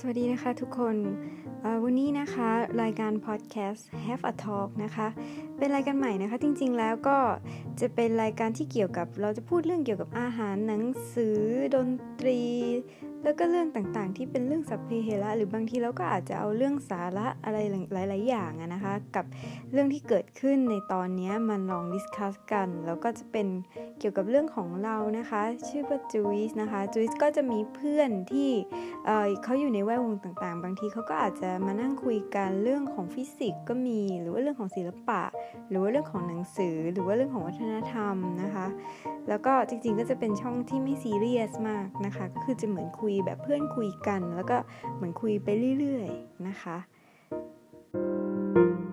สวัสดีนะคะทุกคนวันนี้นะคะรายการพอดแคสต์ Have a Talk นะคะ เป็นรายการใหม่นะคะ จริงๆแล้วก็ จะเป็นรายการที่เกี่ยวกับเราจะพูดเรื่องเกี่ยวกับอาหารหนังสือ ดนตรี แล้วก็เรื่องต่างๆ ที่เป็นเรื่องสัพเพเหระหรือบางทีเราก็อาจจะเอาเรื่องสาระอะไรหลาย ๆ อย่างนะคะ กับเรื่องที่เกิดขึ้นในตอนนี้มันลองดิสคัสกันแล้วก็จะเป็นเกี่ยวกับเรื่องของเรานะคะ ชื่อว่าจูอิสนะคะจูอิสก็จะมีเพื่อนที่เเขาอยู่ในแวดวงต่างๆ บางทีเขาก็อาจจะมานั่งคุยกันเรื่องของฟิสิกส์ก็มีหรือว่าเรื่องของศิลปะ หรือว่าเรื่องของหนังสือ หรือว่าเรื่องของวัฒนนธรรมนะคะ แล้วก็จริงๆก็จะเป็นช่องที่ไม่ซีเรียสมากนะคะ ก็คือจะเหมือนคุยแบบเพื่อนคุยกัน แล้วก็เหมือนคุยไปเรื่อยๆนะคะ thank you